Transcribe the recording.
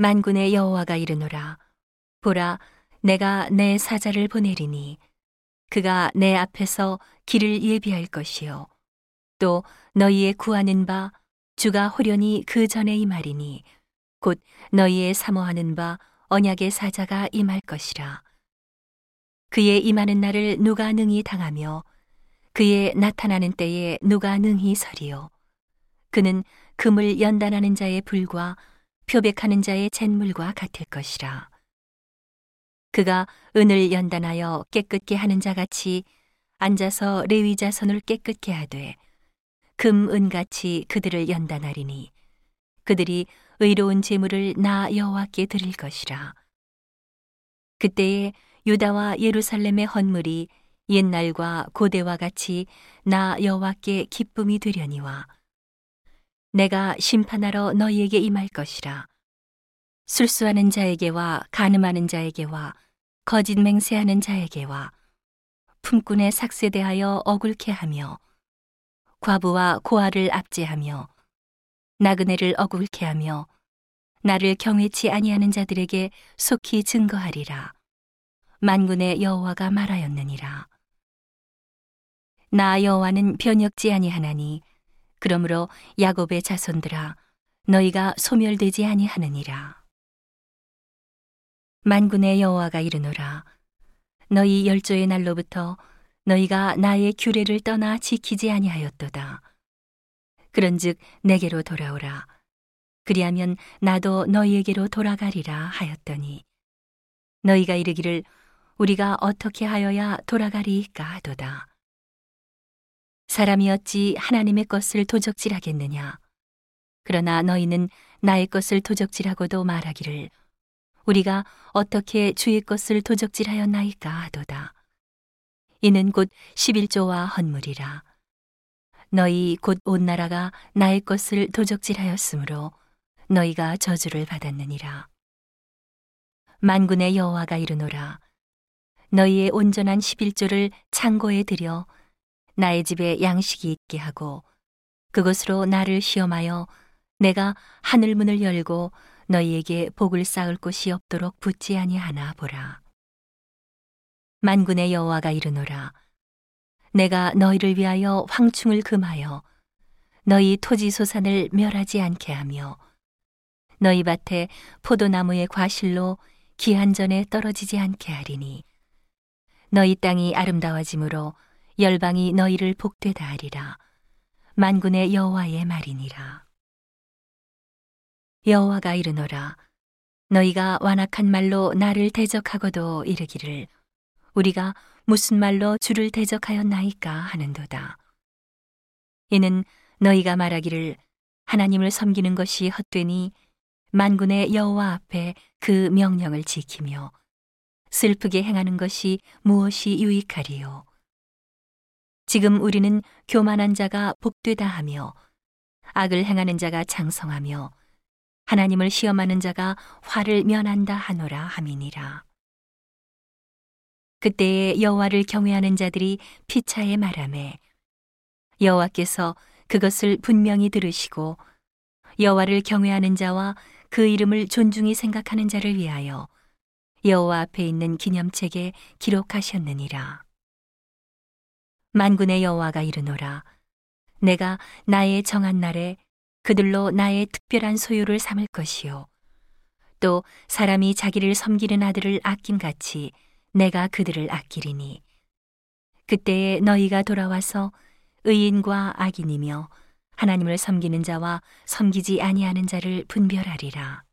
만군의 여호와가 이르노라. 보라 내가 내 사자를 보내리니 그가 내 앞에서 길을 예비할 것이요. 또 너희의 구하는 바 주가 호련히 그 전에 임하리니 곧 너희의 사모하는 바 언약의 사자가 임할 것이라. 그의 임하는 날을 누가 능히 당하며 그의 나타나는 때에 누가 능히 서리요. 그는 금을 연단하는 자의 불과 표백하는 자의 잿물과 같을 것이라. 그가 은을 연단하여 깨끗게 하는 자 같이 앉아서 레위 자손을 깨끗게 하되 금 은같이 그들을 연단하리니 그들이 의로운 제물을 나 여호와께 드릴 것이라. 그때에 유다와 예루살렘의 헌물이 옛날과 고대와 같이 나 여호와께 기쁨이 되려니와 내가 심판하러 너희에게 임할 것이라. 술수하는 자에게와 가늠하는 자에게와 거짓 맹세하는 자에게와 품꾼의 삭세 대하여 억울케 하며 과부와 고아를 압제하며 나그네를 억울케 하며 나를 경외치 아니하는 자들에게 속히 증거하리라. 만군의 여호와가 말하였느니라. 나 여호와는 변혁지 아니하나니 그러므로 야곱의 자손들아 너희가 소멸되지 아니하느니라. 만군의 여호와가 이르노라 너희 열조의 날로부터 너희가 나의 규례를 떠나 지키지 아니하였도다. 그런즉 내게로 돌아오라. 그리하면 나도 너희에게로 돌아가리라 하였더니 너희가 이르기를 우리가 어떻게 하여야 돌아가리이까 하도다. 사람이 어찌 하나님의 것을 도적질하겠느냐. 그러나 너희는 나의 것을 도적질하고도 말하기를 우리가 어떻게 주의 것을 도적질하였나이까 하도다. 이는 곧 11조와 헌물이라. 너희 곧 온 나라가 나의 것을 도적질하였으므로 너희가 저주를 받았느니라. 만군의 여호와가 이르노라. 너희의 온전한 11조를 창고에 들여 나의 집에 양식이 있게 하고 그것으로 나를 시험하여 내가 하늘 문을 열고 너희에게 복을 쌓을 곳이 없도록 붙지 아니하나 보라. 만군의 여호와가 이르노라. 내가 너희를 위하여 황충을 금하여 너희 토지 소산을 멸하지 않게 하며 너희 밭에 포도나무의 과실로 기한 전에 떨어지지 않게 하리니 너희 땅이 아름다워짐으로 열방이 너희를 복되다 하리라. 만군의 여호와의 말이니라. 여호와가 이르노라. 너희가 완악한 말로 나를 대적하고도 이르기를 우리가 무슨 말로 주를 대적하였나이까 하는도다. 이는 너희가 말하기를 하나님을 섬기는 것이 헛되니 만군의 여호와 앞에 그 명령을 지키며 슬프게 행하는 것이 무엇이 유익하리요. 지금 우리는 교만한 자가 복되다 하며 악을 행하는 자가 장성하며 하나님을 시험하는 자가 화를 면한다 하노라 함이니라. 그때에 여호와를 경외하는 자들이 피차에 말하매 여호와께서 그것을 분명히 들으시고 여호와를 경외하는 자와 그 이름을 존중히 생각하는 자를 위하여 여호와 앞에 있는 기념책에 기록하셨느니라. 만군의 여호와가 이르노라. 내가 나의 정한 날에 그들로 나의 특별한 소유를 삼을 것이요. 또 사람이 자기를 섬기는 아들을 아낀 같이 내가 그들을 아끼리니. 그때에 너희가 돌아와서 의인과 악인이며 하나님을 섬기는 자와 섬기지 아니하는 자를 분별하리라